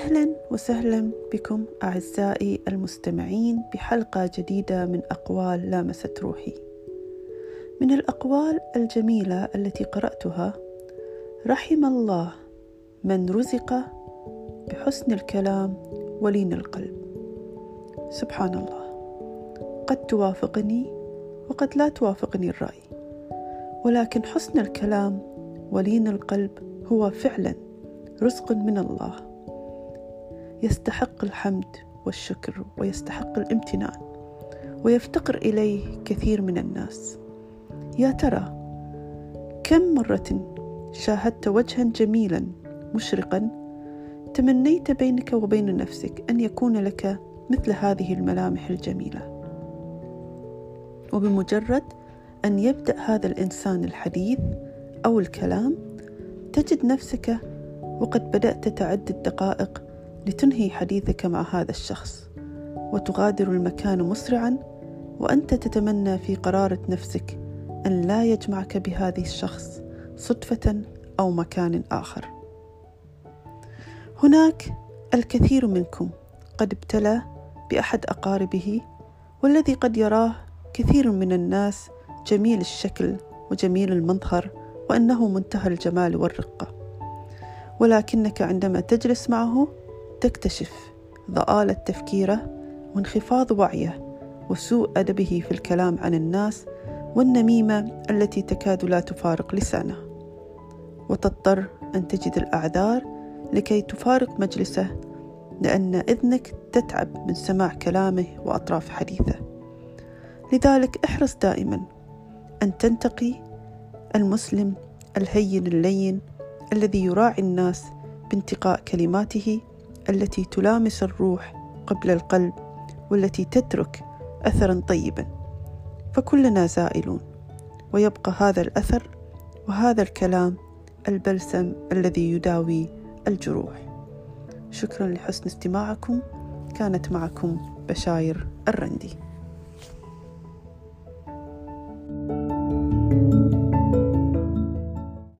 أهلا وسهلا بكم أعزائي المستمعين بحلقة جديدة من أقوال لامست روحي. من الأقوال الجميلة التي قرأتها رحم الله من رزق بحسن الكلام ولين القلب. سبحان الله، قد توافقني وقد لا توافقني الرأي، ولكن حسن الكلام ولين القلب هو فعلا رزق من الله يستحق الحمد والشكر ويستحق الامتنان ويفتقر إليه كثير من الناس. يا ترى كم مرة شاهدت وجها جميلا مشرقا تمنيت بينك وبين نفسك أن يكون لك مثل هذه الملامح الجميلة؟ وبمجرد أن يبدأ هذا الإنسان الحديث أو الكلام تجد نفسك وقد بدأت تعد الدقائق لتنهي حديثك مع هذا الشخص وتغادر المكان مسرعا وأنت تتمنى في قرارة نفسك أن لا يجمعك بهذا الشخص صدفة أو مكان آخر. هناك الكثير منكم قد ابتلى بأحد أقاربه والذي قد يراه كثير من الناس جميل الشكل وجميل المظهر وأنه منتهى الجمال والرقة. ولكنك عندما تجلس معه تكتشف ضآلة تفكيره وانخفاض وعيه وسوء أدبه في الكلام عن الناس والنميمة التي تكاد لا تفارق لسانه. وتضطر أن تجد الأعذار لكي تفارق مجلسه لأن إذنك تتعب من سماع كلامه وأطراف حديثه. لذلك احرص دائما أن تنتقي المسلم الهين اللين الذي يراعي الناس بانتقاء كلماته التي تلامس الروح قبل القلب والتي تترك اثرا طيبا. فكلنا زائلون. ويبقى هذا الأثر وهذا الكلام البلسم الذي يداوي الجروح. شكرا لحسن استماعكم. كانت معكم بشاير الرندي.